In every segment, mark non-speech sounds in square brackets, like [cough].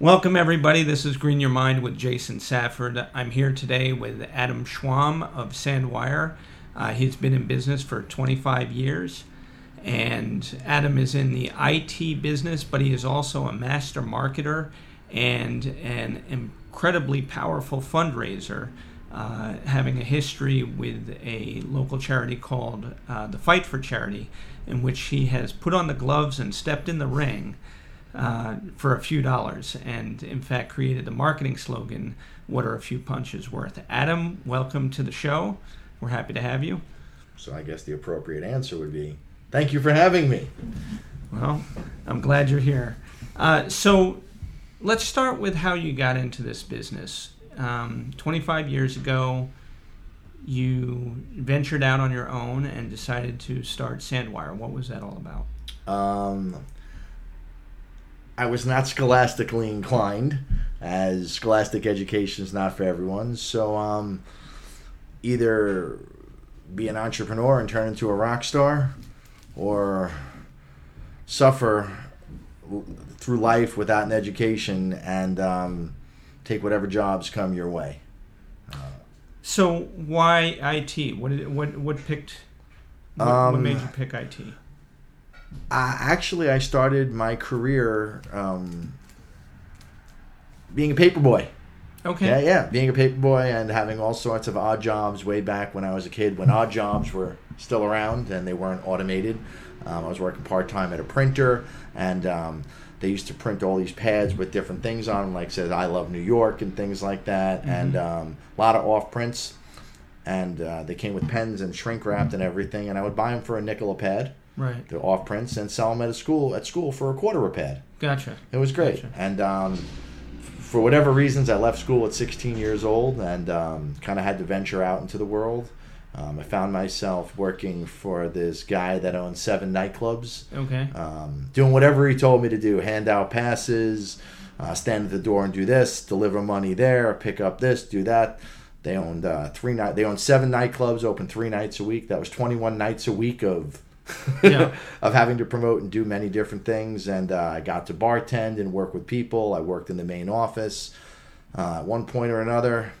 Welcome, everybody. This is Green Your Mind with Jason Safford. I'm here today with Adam Schwam of Sandwire. Uh, he's been in business for 25 years, and Adam is in the IT business, but he is also a master marketer and an incredibly powerful fundraiser, uh, having a history with a local charity called uh, the Fight for Charity, in which he has put on the gloves and stepped in the ring uh, for a few dollars, and in fact created the marketing slogan, What are a few punches worth? Adam, welcome to the show. We're happy to have you. So I guess the appropriate answer would be thank you for having me. Well, I'm glad you're here. Uh, so let's start with how you got into this business. Um, 25 years ago, you ventured out on your own and decided to start Sandwire. What was that all about? Um, I was not scholastically inclined, as scholastic education is not for everyone. So, um, either be an entrepreneur and turn into a rock star, or suffer through life without an education and um, take whatever jobs come your way. So why IT? What did, what what picked? What, what Um, made you pick IT? Uh, actually, I started my career um, being a paper boy. Okay. Yeah, yeah, being a paper boy and having all sorts of odd jobs way back when I was a kid, when odd jobs were still around and they weren't automated. Um, I was working part time at a printer, and um, they used to print all these pads with different things on them, like says "I love New York" and things like that, and um, a lot of off prints. And uh, they came with pens and shrink wrapped and everything, and I would buy them for a nickel a pad, Right. the off prints, and sell them at a school at school for a quarter a pad. Gotcha. It was great. Gotcha. And um, for whatever reasons, I left school at 16 years old and um, kind of had to venture out into the world. Um, I found myself working for this guy that owned seven nightclubs, Okay. um, doing whatever he told me to do hand out passes, uh, stand at the door and do this, deliver money there, pick up this, do that. They owned uh, three night. They owned seven nightclubs, open three nights a week. That was 21 nights a week of Yeah. [laughs] of having to promote and do many different things. And uh, I got to bartend and work with people. I worked in the main office. Uh, at one point or another,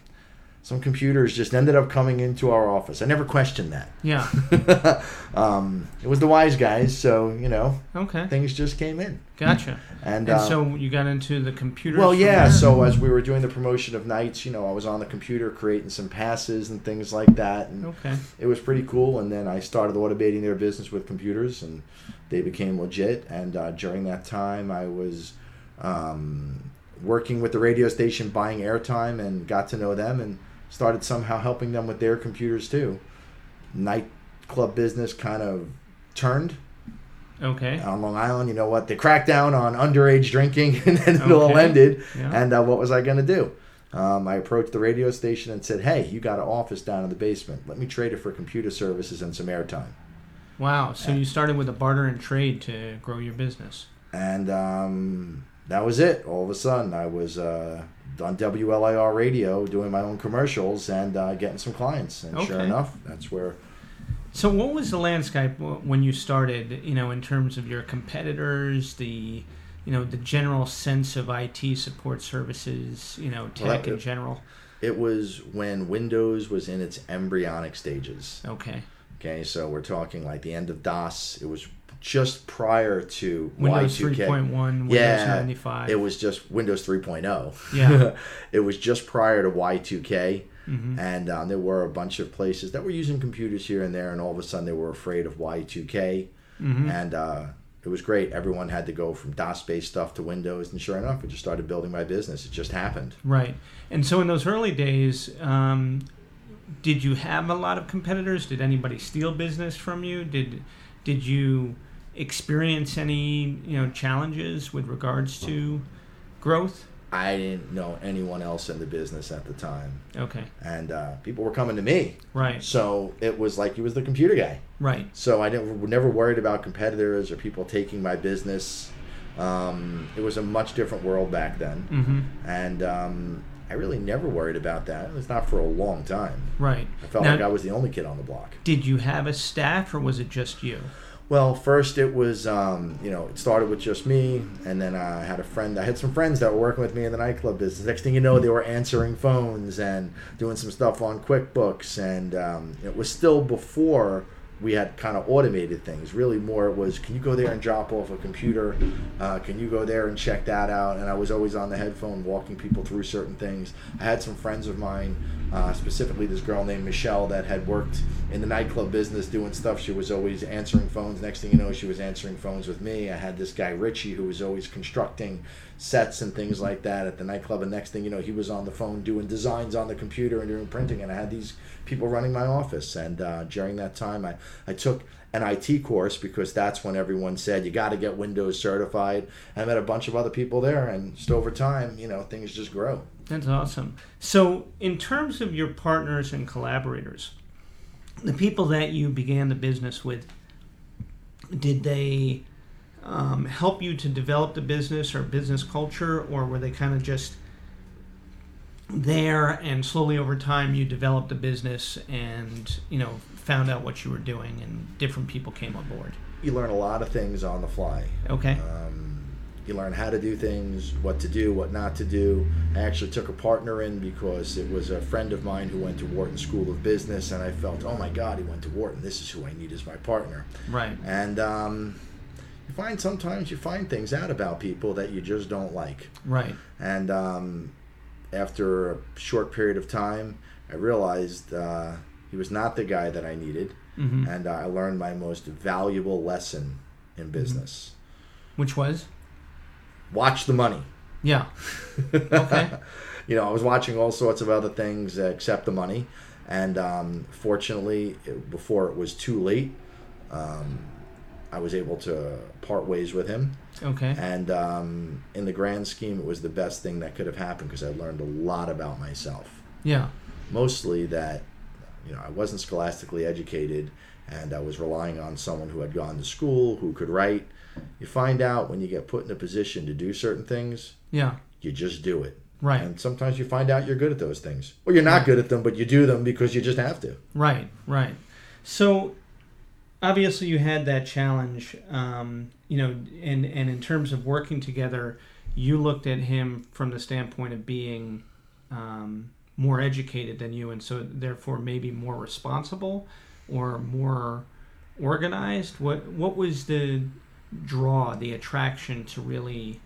some computers just ended up coming into our office. I never questioned that. Yeah. [laughs] um, it was the wise guys, so you know Okay. things just came in. Gotcha. [laughs] And, And uh, so you got into the computers. well, yeah. there? So as we were doing the promotion of nights, you know, I was on the computer creating some passes and things like that, and Okay. it was pretty cool. And then I started automating their business with computers, and they became legit. And uh, during that time, I was um, working with the radio station, buying airtime, and got to know them, and started somehow helping them with their computers too. Nightclub business kind of turned Okay. on Long Island. You know what? They cracked down on underage drinking, [laughs] and then it all ended. Yeah. And uh, what was I going to do? Um, I approached the radio station and said, "Hey, you got an office down in the basement. Let me trade it for computer services and some airtime." Wow. So you started with a barter and trade to grow your business. And um, that was it. All of a sudden, I was uh, on WLIR radio doing my own commercials and uh, getting some clients. And sure enough, that's where So what was the landscape when you started? You know, in terms of your competitors, the you know the general sense of IT support services, you know, Well, tech that- in general. it was when Windows was in its embryonic stages. Okay. Okay, so we're talking like the end of DOS. It was just prior to Windows Y2K. 3.1, Windows Yeah, 95. It was just Windows 3.0. Yeah. [laughs] it was just prior to Y2K. Mhm. And um, there were a bunch of places that were using computers here and there, and all of a sudden they were afraid of Y2K. Mhm. And uh, it was great. Everyone had to go from DOS based stuff to Windows, and sure enough, I just started building my business. It just happened. Right. And so in those early days, um, did you have a lot of competitors? Did anybody steal business from you? Did did you experience any you know challenges with regards to growth? I didn't know anyone else in the business at the time, Okay. and uh, people were coming to me. Right. So it was like he was the computer guy. Right. So I didn't, never worried about competitors or people taking my business. Um, it was a much different world back then, Mm-hmm. and um, I really never worried about that. It was not for a long time. Right. I felt Now- like I was the only kid on the block. Did you have a staff or was it just you? Well, first it was, um, you know, it started with just me, and then I had a friend. I had some friends that were working with me in the nightclub business. Next thing you know, they were answering phones and doing some stuff on QuickBooks, and um, it was still before we had kind of automated things. Really, more it was, can you go there and drop off a computer? Uh, can you go there and check that out? And I was always on the headphone walking people through certain things. I had some friends of mine, uh, specifically this girl named Michelle, that had worked in the nightclub business doing stuff. She was always answering phones. Next thing you know, she was answering phones with me. I had this guy Richie who was always constructing sets and things like that at the nightclub. And next thing you know, he was on the phone doing designs on the computer and doing printing. And I had these people running my office. And uh, during that time, I, I took an IT course because that's when everyone said you got to get Windows certified. I met a bunch of other people there, and just over time, you know, things just grow. That's awesome. So, in terms of your partners and collaborators, the people that you began the business with, did they um, help you to develop the business or business culture, or were they kind of just there and slowly over time you developed the business and you know found out what you were doing and different people came on board? You learn a lot of things on the fly. Okay. Um, you learn how to do things, what to do, what not to do. I actually took a partner in because it was a friend of mine who went to Wharton School of Business, and I felt, oh my God, he went to Wharton. This is who I need as my partner. Right. And um, you find sometimes you find things out about people that you just don't like. Right. And um, after a short period of time, I realized uh, he was not the guy that I needed, hmm and uh, I learned my most valuable lesson in business. Which was? Watch the money. Yeah. Okay. [laughs] you know, I was watching all sorts of other things except the money, and um, fortunately, it, before it was too late, um, I was able to part ways with him. Okay. And um, in the grand scheme, it was the best thing that could have happened because I learned a lot about myself. Yeah. Mostly that, you know, I wasn't scholastically educated and I was relying on someone who had gone to school, who could write. You find out when you get put in a position to do certain things, Yeah. you just do it. Right. And sometimes you find out you're good at those things. Or you're not good at them, but you do them because you just have to. Right, right. So obviously you had that challenge, um, you know, and and in terms of working together, you looked at him from the standpoint of being um, more educated than you, and so therefore maybe more responsible or more organized. What what was the draw, the attraction to really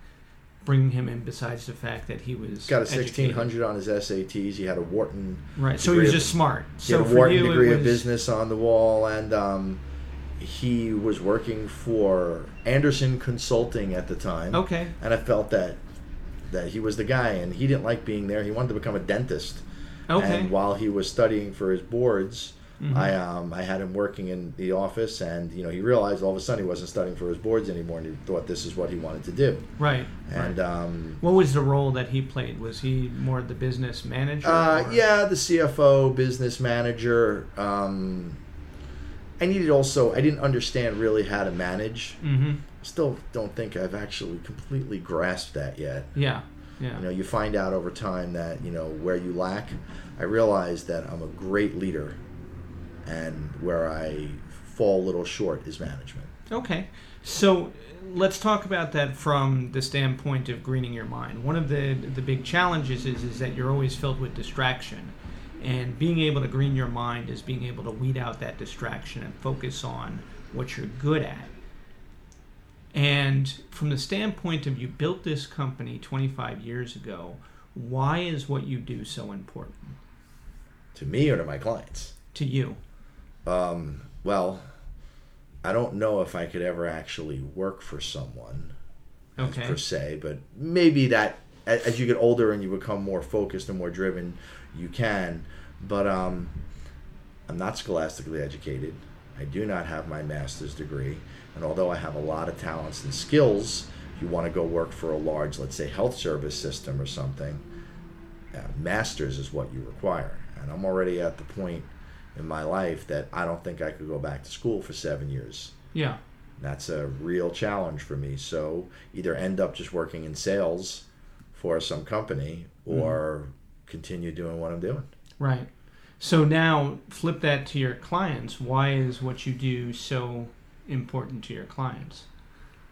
bring him in? Besides the fact that he was Got a educated? 1600 on his SATs. He had a Wharton right? So he degree was of- just smart. He So had a Wharton you, degree it of business on the wall, and um, he was working for Andersen Consulting at the time. okay. And I felt that that he was the guy, and he didn't like being there. He wanted to become a dentist. Okay. And while he was studying for his boards, Mhm. I um, I had him working in the office, and you know he realized all of a sudden he wasn't studying for his boards anymore, and he thought this is what he wanted to do. right. And right. um, What was the role that he played? Was he more the business manager? Uh, yeah, the CFO, business manager. Um, I needed also. I didn't understand really how to manage. Mm-hmm. Still, don't think I've actually completely grasped that yet. Yeah. Yeah. You know, you find out over time that you know where you lack. I realized that I'm a great leader, and where I fall a little short is management. Okay. So let's talk about that from the standpoint of greening your mind. One of the the big challenges is is that you're always filled with distraction. And being able to green your mind is being able to weed out that distraction and focus on what you're good at. And from the standpoint of you built this company 25 years ago, why is what you do so important To me or to my clients. to you? Um, well, I don't know if I could ever actually work for someone. Okay. per se, but maybe that as you get older and you become more focused and more driven, you can. But um, I'm not scholastically educated. I do not have my master's degree, and although I have a lot of talents and skills, if you want to go work for a large, let's say, health service system or something, uh, master's is what you require. And I'm already at the point in my life that I don't think I could go back to school for seven years. Yeah. That's a real challenge for me. So either end up just working in sales for some company or continue doing what I'm doing. Right. So now flip that to your clients. Why is what you do so important to your clients.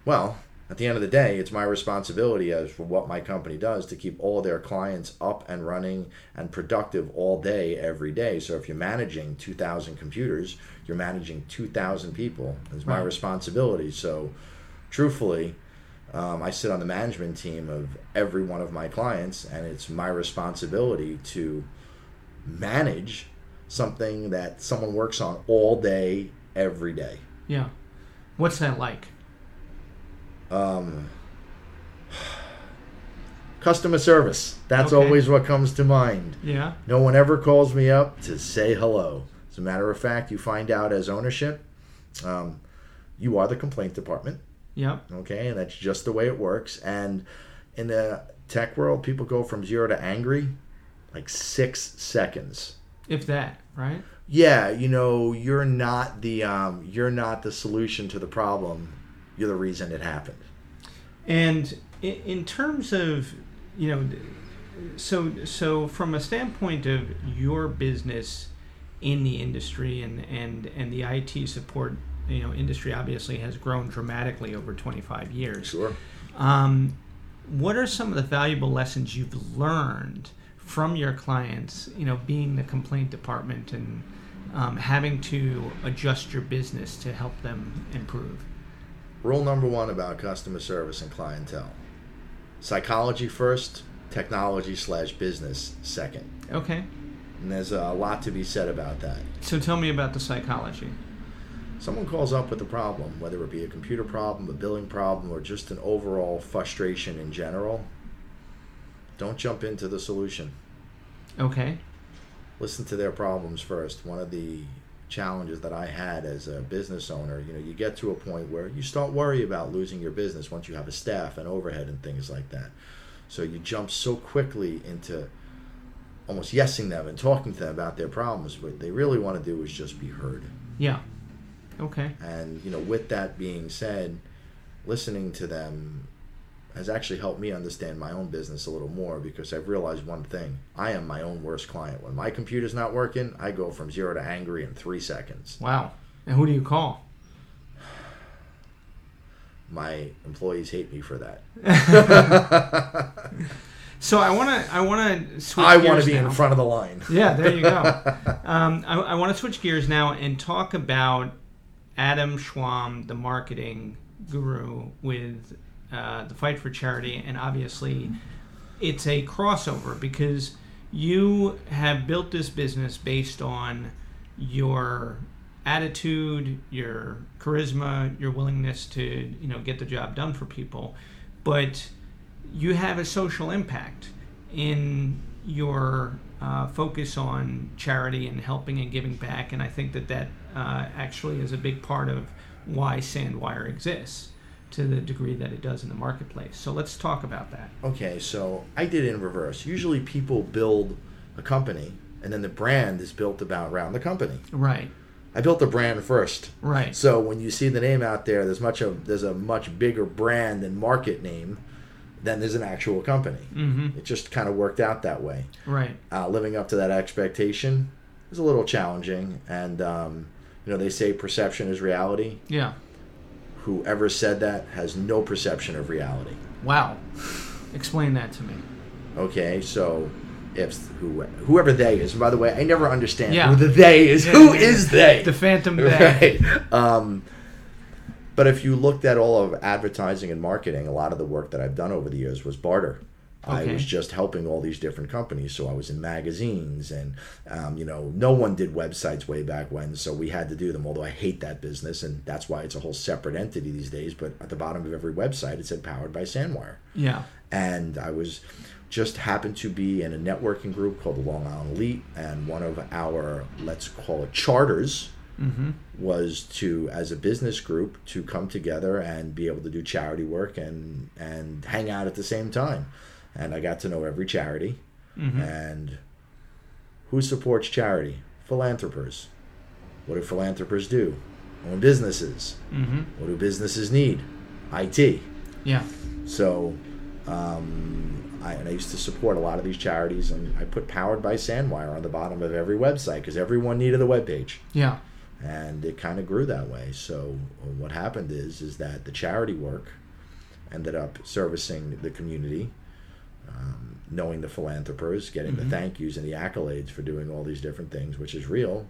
Well, at the end of the day, it's my responsibility as for what my company does to keep all their clients up and running and productive all day, every day. So if you're managing 2,000 computers, you're managing 2,000 people. It's my Right. responsibility. So, truthfully, um, I sit on the management team of every one of my clients, and it's my responsibility to manage something that someone works on all day, every day. Yeah. What's that like? Um, customer service. That's Okay. always what comes to mind. Yeah. No one ever calls me up to say hello. As a matter of fact, you find out as ownership, um, you are the complaint department. Yep. Okay, and that's just the way it works. And in the tech world, people go from zero to angry like six seconds. If that, right? Yeah, you know, you're not the um, you're not the solution to the problem. You're the reason it happened. And in, in terms of, you know, so so from a standpoint of your business in the industry and and and the IT support, you know, industry obviously has grown dramatically over 25 years. Sure. Um, what are some of the valuable lessons you've learned from your clients? You know, being the complaint department and um, having to adjust your business to help them improve. Rule number one about customer service and clientele psychology first, technology slash business second. Okay, And there's a lot to be said about that. so tell me about the psychology. Someone calls up with a problem, whether it be a computer problem, a billing problem, or just an overall frustration in general. Don't jump into the solution. Okay, Listen to their problems first. One of the challenges that I had as a business owner, you know, you get to a point where you start worry about losing your business once you have a staff and overhead and things like that. So you jump so quickly into almost yesing them and talking to them about their problems. What they really want to do is just be heard. yeah, okay, And you know, with that being said, listening to them has actually helped me understand my own business a little more because I've realized one thing: I am my own worst client. When my computer's not working, I go from zero to angry in three seconds. wow. And who do you call? My employees hate me for that. [laughs] So I want to I want to switch. I want to be now. in front of the line. Yeah, there you go. [laughs] um, I, I want to switch gears now and talk about Adam Schwam, the marketing guru, with uh, the Fight for Charity, and obviously it's a crossover because you have built this business based on your attitude, your charisma, your willingness to you know get the job done for people, but you have a social impact in your uh, focus on charity and helping and giving back, and I think that that uh, actually is a big part of why Sandwire exists to the degree that it does in the marketplace. So let's talk about that. Okay, so I did it in reverse. Usually, people build a company, and then the brand is built about around the company. Right, I built the brand first. right, So when you see the name out there, there's much of there's a much bigger brand and market name than there's an actual company. mm-hmm. It just kind of worked out that way. right, Uh, living up to that expectation is a little challenging, and um, you know they say perception is reality. yeah. Whoever said that has no perception of reality. Wow. Explain that to me. Okay, so if who, whoever they is, by the way, I never understand Yeah. who the they is. Yeah, Who yeah, is they? The Phantom Bay. [laughs] right. Um, but if you looked at all of advertising and marketing, a lot of the work that I've done over the years was barter. I was just helping all these different companies. So I was in magazines, and um, you know, no one did websites way back when, so we had to do them. Although I hate that business, and that's why it's a whole separate entity these days. But at the bottom of every website, it said "powered by Sandwire." Yeah. and I was just happened to be in a networking group called the Long Island Elite, and one of our let's call it charters Mm-hmm. was to as a business group to come together and be able to do charity work and and hang out at the same time and i got to know every charity Mm-hmm. and who supports charity philanthropers what do philanthropers do own businesses Mm-hmm. what do businesses need it Yeah. so, um, I, and I used to support a lot of these charities, and I put "Powered by Sandwire" on the bottom of every website because everyone needed a web page. Yeah. And it kind of grew that way. So what happened is is that the charity work ended up servicing the community, um, knowing the philanthropers, getting Mhm. the thank yous and the accolades for doing all these different things, which is real.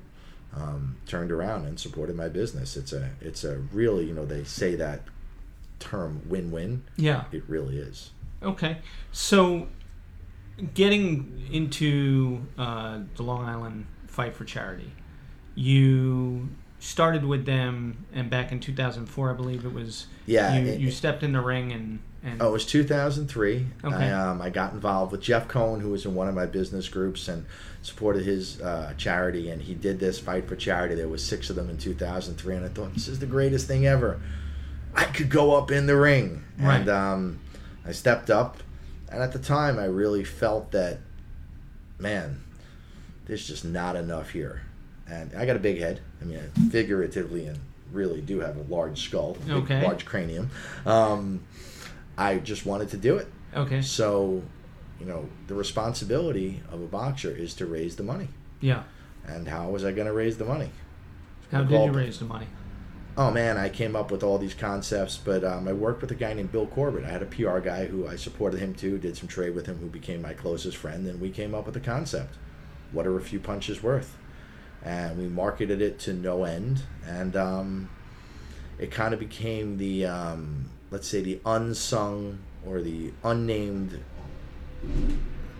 Um, turned around and supported my business. It's a it's a really you know they say that term win win. Yeah. It really is. Okay. So, getting into uh, the Long Island Fight for Charity, you started with them, and back in 2004, I believe it was. Yeah. You, it- you stepped in the ring and. and Oh, it was 2003. Okay. I, um, I got involved with Jeff Cohn, who was in one of my business groups, and supported his uh, charity. And he did this fight for charity. There was six of them in 2003, and I thought this is the greatest thing ever. I could go up in the ring, Right. and um, I stepped up. And at the time, I really felt that, man, there's just not enough here. And I got a big head. I mean, figuratively and really do have a large skull, big, Okay. large cranium. Um, I just wanted to do it. okay. So, you know, the responsibility of a boxer is to raise the money. Yeah. And how was I going to raise the money? How did you raise the money? Oh man, I came up with all these concepts, but um, I worked with a guy named Bill Corbett. I had a PR guy who I supported him too, did some trade with him, who became my closest friend, and we came up with the concept. What are a few punches worth? And we marketed it to no end, and um, it kind of became the, um, let's say, the unsung or the unnamed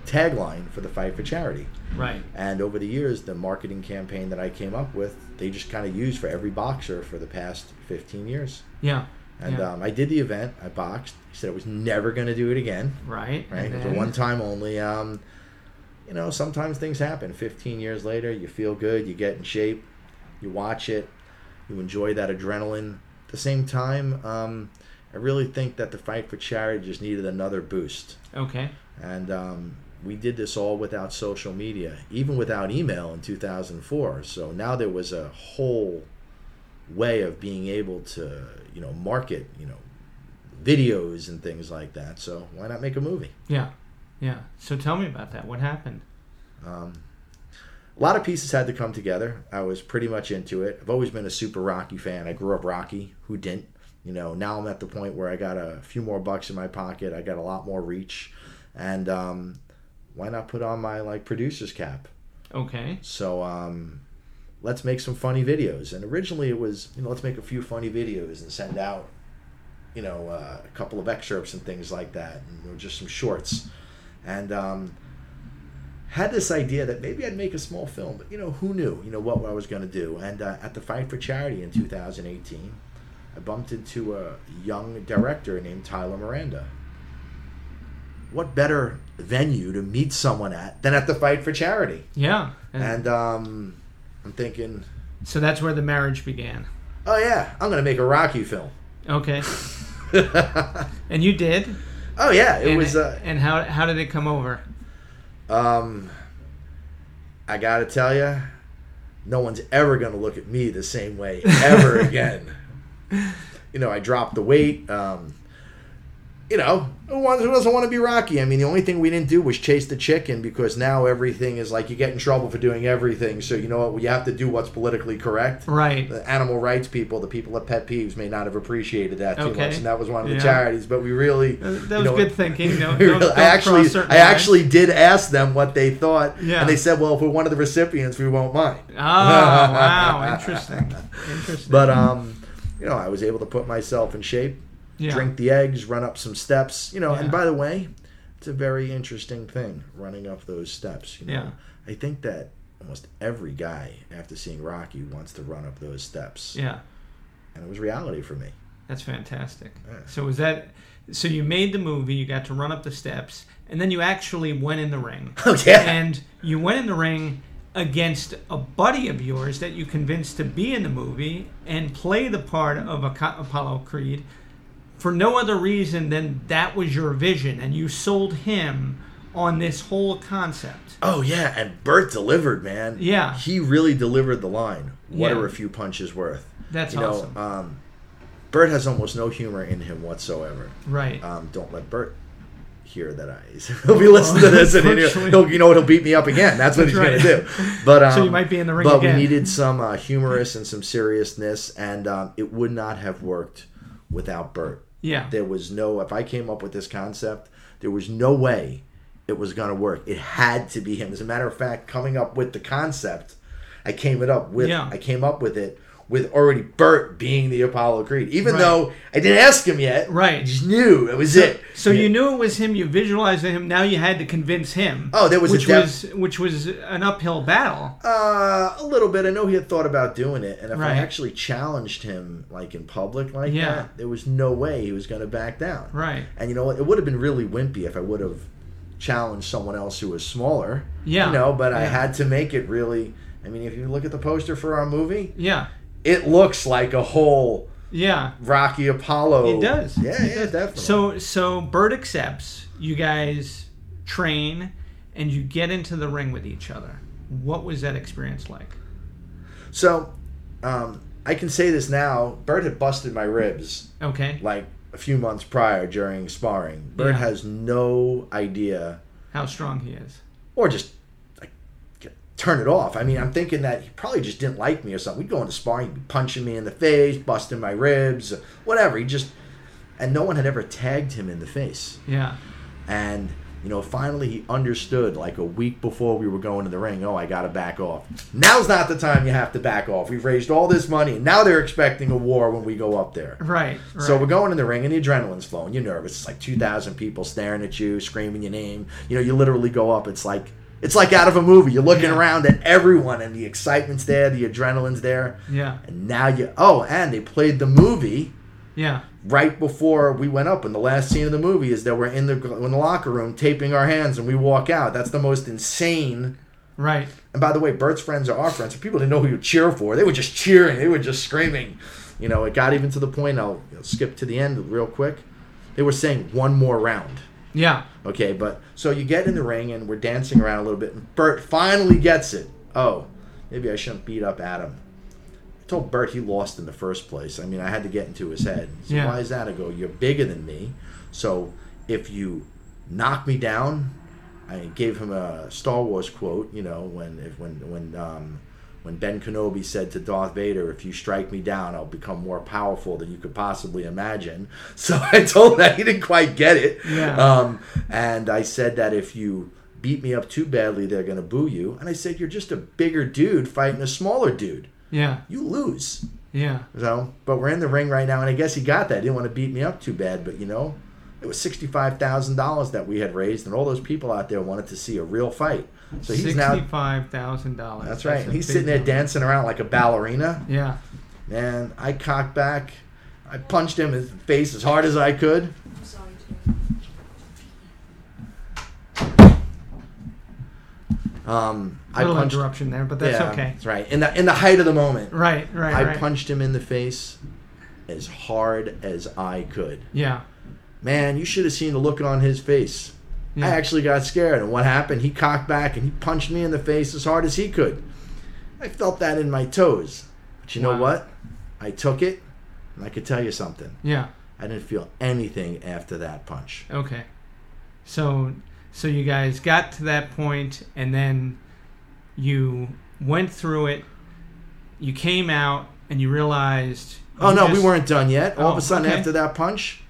tagline for the fight for charity. Right. And over the years, the marketing campaign that I came up with, they just kind of used for every boxer for the past 15 years. Yeah. And Yeah. um, I did the event. I boxed. I said I was never going to do it again. Right. Right? And It was a one time only. Um, you know, sometimes things happen. 15 years later, you feel good. You get in shape. You watch it. You enjoy that adrenaline. At the same time, um, I really think that the fight for charity just needed another boost. Okay. And um, we did this all without social media, even without email in 2004. So now there was a whole way of being able to, you know, market, you know, videos and things like that. So why not make a movie? Yeah. Yeah. So tell me about that. What happened? Um, a lot of pieces had to come together. I was pretty much into it. I've always been a super Rocky fan. I grew up Rocky. Who didn't? You know, now I'm at the point where I got a few more bucks in my pocket. I got a lot more reach, and um, why not put on my like producer's cap? Okay. So um, let's make some funny videos. And originally it was, you know, let's make a few funny videos and send out, you know, uh, a couple of excerpts and things like that, and you know, just some shorts. And um, had this idea that maybe I'd make a small film, but you know, who knew, you know, what I was going to do. And uh, at the Fight for Charity in 2018, I bumped into a young director named Tyler Miranda. What better venue to meet someone at than at the Fight for Charity? Yeah. And, And um, I'm thinking, so that's where the marriage began. oh yeah, I'm gonna make a Rocky film. Okay. [laughs] And you did. Yeah, it and, was. Uh, and how how did it come over? um, I gotta tell you, no one's ever gonna look at me the same way ever [laughs] again. You know, I dropped the weight. Um, you know, who, wants, who doesn't want to be Rocky? I mean, the only thing we didn't do was chase the chicken because now everything is like you get in trouble for doing everything. So you know what? You have to do what's politically correct. Right. the animal rights people, the people at Pet Peeves, may not have appreciated that too Okay. much, and that was one of the Yeah. charities. But we really, That that you was know, good thinking. [laughs] No, don't, really- don't I actually, I lines. actually did ask them what they thought, Yeah. and they said, "Well, if we're one of the recipients, we won't mind." Oh [laughs] wow! Interesting. Interesting. But um, you know, I was able to put myself in shape, yeah. drink the eggs, run up some steps. You know, Yeah. and by the way, it's a very interesting thing running up those steps. You know, Yeah. I think that almost every guy after seeing Rocky wants to run up those steps, Yeah. and it was reality for me. That's fantastic. So was that? So you made the movie. You got to run up the steps, and then you actually went in the ring. [laughs] Oh yeah. and you went in the ring against a buddy of yours that you convinced to be in the movie and play the part of Apollo Creed for no other reason than that was your vision, and you sold him on this whole concept. Oh yeah, and Bert delivered, man. Yeah. he really delivered the line. What Yeah. are a few punches worth? That's you know, awesome. um, Bert has almost no humor in him whatsoever. right. Um, don't let Bert. hear that I. [laughs] He'll be listening to this and he'll, [laughs] you know what, he'll beat me up again. That's what That's he's right. going to do. But um, [laughs] So you might be in the ring But again. we needed some uh, humorous and some seriousness, and um, it would not have worked without Bert. Yeah. There was no. If I came up with this concept, there was no way it was going to work. It had to be him. As a matter of fact, coming up with the concept, I came it up with. Yeah. I came up with it with already Bert being the Apollo Creed, even Right. though I didn't ask him yet. Right. I just knew it was it. So Yeah. you knew it was him. You visualized him. Now you had to convince him. Oh, there was a which was which was an uphill battle. Uh, a little bit. I know he had thought about doing it, and if Right. I actually challenged him like in public like Yeah. that, there was no way he was going to back down. Right. And you know what? It would have been really wimpy if I would have challenged someone else who was smaller. Yeah. You know, but I had to make it really. I mean, if you look at the poster for our movie, Yeah. It looks like a whole Yeah. Rocky Apollo. It does. Yeah, It yeah, does. definitely. So so Bert accepts. You guys train, and you get into the ring with each other. What was that experience like? so, um, I can say this now. Bert had busted my ribs Okay. like a few months prior during sparring. Bert Yeah. has no idea, How strong he is. or just like get- turn it off. I mean, I'm thinking that he probably just didn't like me or something. We'd go into sparring, he'd be punching me in the face, busting my ribs, whatever. He just, and no one had ever tagged him in the face. Yeah. And you know, finally he understood like a week before we were going to the ring. Oh, I got to back off. Now's not the time you have to back off. We've raised all this money, and now they're expecting a war when we go up there. Right. right. So we're going in the ring, and the adrenaline's flowing. You're nervous. It's like two thousand people staring at you, screaming your name. You know, you literally go up. It's like it's like out of a movie. You're looking Yeah. around at everyone, and the excitement's there, the adrenaline's there, Yeah. and now you. Oh, and they played the movie Yeah. right before we went up. And the last scene of the movie is that we're in the in the locker room taping our hands, and we walk out. That's the most insane. Right. And by the way, Bert's friends are our friends. People didn't know who you cheer for. They were just cheering. They were just screaming. You know, it got even to the point. I'll, I'll skip to the end real quick. They were saying one more round. Yeah. Okay, but so you get in the ring and we're dancing around a little bit, and Bert finally gets it. Oh, maybe I shouldn't beat up Adam. I told Bert he lost in the first place. I mean, I had to get into his head. He said, Yeah. Why is that? I go, You're bigger than me. So if you knock me down, I gave him a Star Wars quote. You know, when if, when when um, when Ben Kenobi said to Darth Vader, "If you strike me down, I'll become more powerful than you could possibly imagine." [laughs] So I told him that he didn't quite get it. Yeah. Um, and I said that if you beat me up too badly, they're going to boo you. And I said, you're just a bigger dude fighting a smaller dude. Yeah. You lose. Yeah. So, but we're in the ring right now, and I guess he got that. He didn't want to beat me up too bad, but you know, it was sixty-five thousand dollars that we had raised, and all those people out there wanted to see a real fight. So he's now. sixty-five thousand dollars. That's right. And he's sitting there dancing around like a ballerina. Yeah. Man, I cocked back. I punched him in the face as hard as I could. I'm sorry, Um, I Little punched. interruption there, but that's yeah, okay. That's right. In the in the height of the moment, Right. Right. I right. punched him in the face as hard as I could. Yeah. Man, you should have seen the look on his face. Yeah. I actually got scared, and what happened? He cocked back and he punched me in the face as hard as he could. I felt that in my toes. But you know what? I took it, and I could tell you something. Yeah. I didn't feel anything after that punch. Okay. So so you guys got to that point and then you went through it. You came out and you realized Oh you no, just- we weren't done yet. All of Oh, a sudden, okay. after that punch,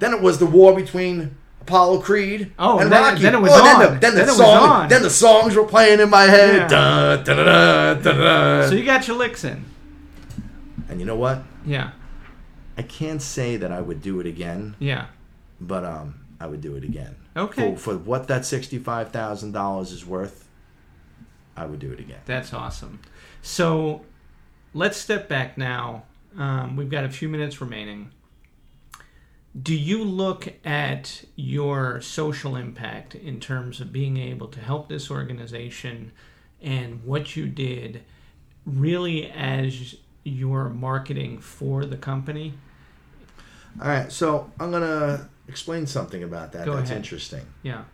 then it was the war between Apollo Creed Oh, and then Rocky. then it was oh, Then on. the, then the Then it was song, on. then the songs were playing in my head. Yeah. Dun, dun, dun. So you got your licks in. and you know what? Yeah. I can't say that I would do it again, Yeah. but um, I would do it again. Okay. For, for what that sixty-five thousand dollars is worth, I would do it again. That's awesome. So let's step back now. Um, we've got a few minutes remaining. Do you look at your social impact in terms of being able to help this organization and what you did really as your marketing for the company? All right, so I'm gonna explain something about that. Go That's ahead. interesting. Yeah.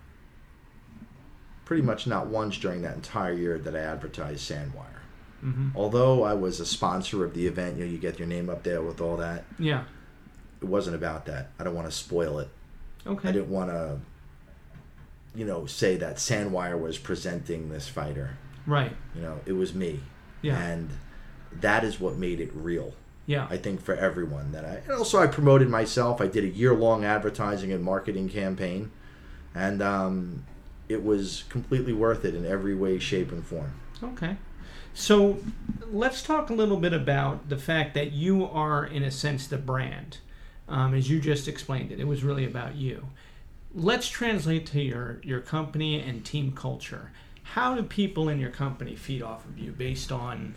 Pretty much not once during that entire year that I advertised Sandwire. hmm Although I was a sponsor of the event, you know, you get your name up there with all that. Yeah. It wasn't about that. I don't want to spoil it. Okay. I didn't want to you know, say that Sandwire was presenting this fighter. Right. You know, it was me. Yeah. And that is what made it real. Yeah. I think for everyone that I and also I promoted myself. I did a year long advertising and marketing campaign, and um, it was completely worth it in every way, shape, and form. Okay. So let's talk a little bit about the fact that you are, in a sense, the brand. Um, as you just explained it, it was really about you. Let's translate to your, your company and team culture. How do people in your company feed off of you based on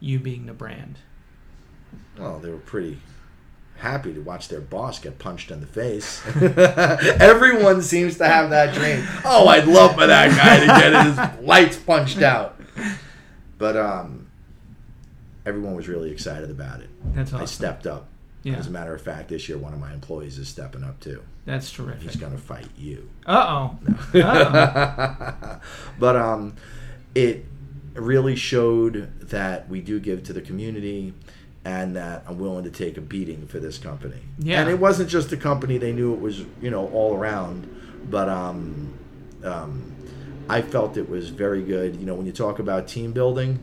you being the brand? Well, they were pretty happy to watch their boss get punched in the face. [laughs] Everyone seems to have that dream. Oh, I'd love for that guy to get his lights punched out. But um, everyone was really excited about it. That's awesome. I stepped up. Yeah, As a matter of fact, this year one of my employees is stepping up too. that's terrific. He's going to fight you. Uh oh. Uh but um, it really showed that we do give to the community and that I'm willing to take a beating for this company. Yeah. And it wasn't just the company, they knew it was, you know, all around. But um, um, I felt it was very good. You know, when you talk about team building,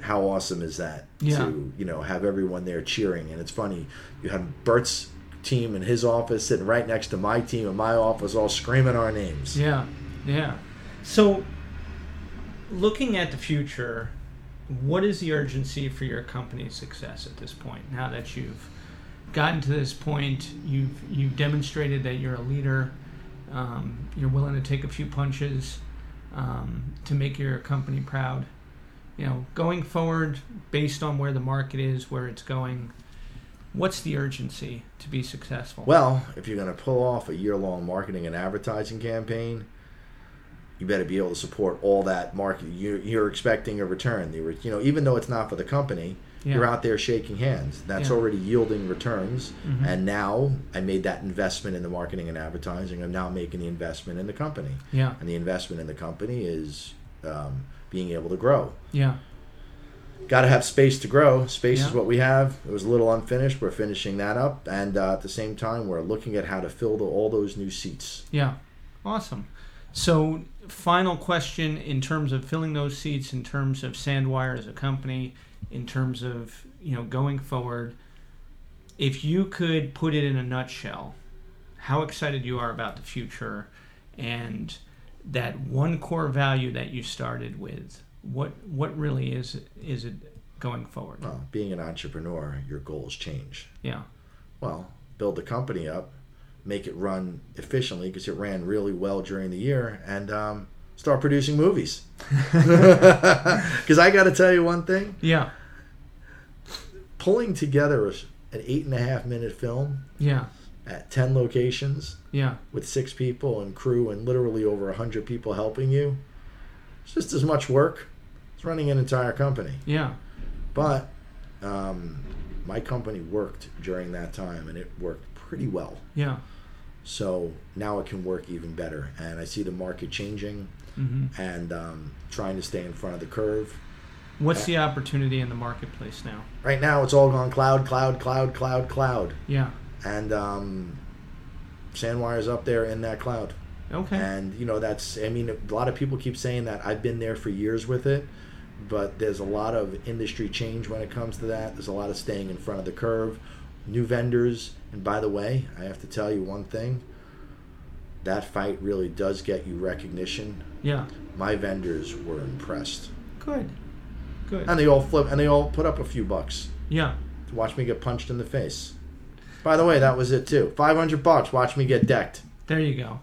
how awesome is that? Yeah. To, you know, have everyone there cheering. And it's funny, you had Bert's team in his office sitting right next to my team in my office all screaming our names. Yeah, yeah. So, looking at the future, what is the urgency for your company's success at this point? Now that you've gotten to this point, you've you've demonstrated that you're a leader. Um, you're willing to take a few punches um, to make your company proud. You know, going forward, based on where the market is, where it's going, what's the urgency to be successful? Well, if you're going to pull off a year long marketing and advertising campaign, you better be able to support all that market. You're, you're expecting a return. You, you know, even though it's not for the company, yeah. you're out there shaking hands. That's Yeah. already yielding returns. Mhm. And now I made that investment in the marketing and advertising. I'm now making the investment in the company. yeah, And the investment in the company is um, being able to grow. yeah, Got to have space to grow. Space is what we have. It was a little unfinished. We're finishing that up, and uh, at the same time, we're looking at how to fill the, all those new seats. Yeah, awesome. So, final question in terms of filling those seats, in terms of Sandwire as a company, in terms of you know going forward. If you could put it in a nutshell, how excited you are about the future, and that one core value that you started with, what what really is is it going forward? Well, being an entrepreneur, your goals change. Yeah, Well, build the company up, make it run efficiently because it ran really well during the year, and um, start producing movies. [laughs] [laughs] Because I got to tell you one thing: yeah, pulling together an eight and a half minute film yeah, at ten locations yeah, with six people and crew and literally over a hundred people helping you, it's just as much work as running an entire company. yeah, But um, my company worked during that time, and it worked pretty well. yeah. So now it can work even better. And I see the market changing hmm and um, trying to stay in front of the curve. What's the opportunity in the marketplace now? Right now, it's all gone cloud, cloud, cloud, cloud, cloud. Yeah. And um, Sandwire's up there in that cloud. Okay. And, you know, that's, I mean, a lot of people keep saying that. I've been there for years with it. But there's a lot of industry change when it comes to that. There's a lot of staying in front of the curve, new vendors. And by the way, I have to tell you one thing that fight really does get you recognition. yeah. My vendors were impressed. Good. Good. And they all flip and they all put up a few bucks Yeah. to watch me get punched in the face. By the way, that was it too. 500 bucks, watch me get decked. There you go.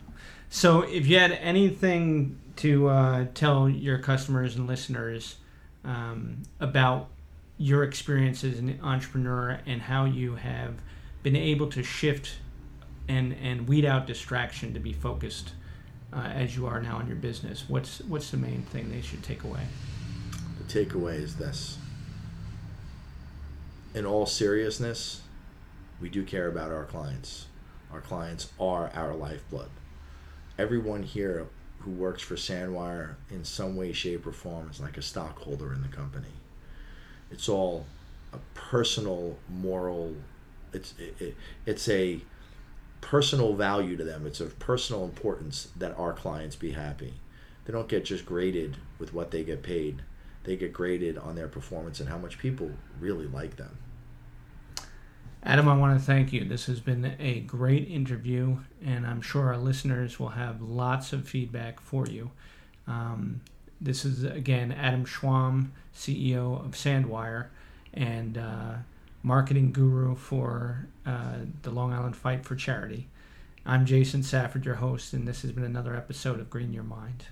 So, if you had anything to uh, tell your customers and listeners um, about your experience as an entrepreneur and how you have been able to shift and and weed out distraction to be focused uh, as you are now in your business, what's what's the main thing they should take away? The takeaway is this. In all seriousness, we do care about our clients. Our clients are our lifeblood. Everyone here who works for Sandwire in some way, shape, or form is like a stockholder in the company. It's all a personal, moral. It's it, it, it's a personal value to them. It's of personal importance that our clients be happy. They don't get just graded with what they get paid. They get graded on their performance and how much people really like them. Adam, I want to thank you. This has been a great interview, and I'm sure our listeners will have lots of feedback for you. Um, this is, again, Adam Schwam, CEO of Sandwire and uh, marketing guru for uh, the Long Island Fight for Charity. I'm Jason Safford, your host, and this has been another episode of Green Your Mind.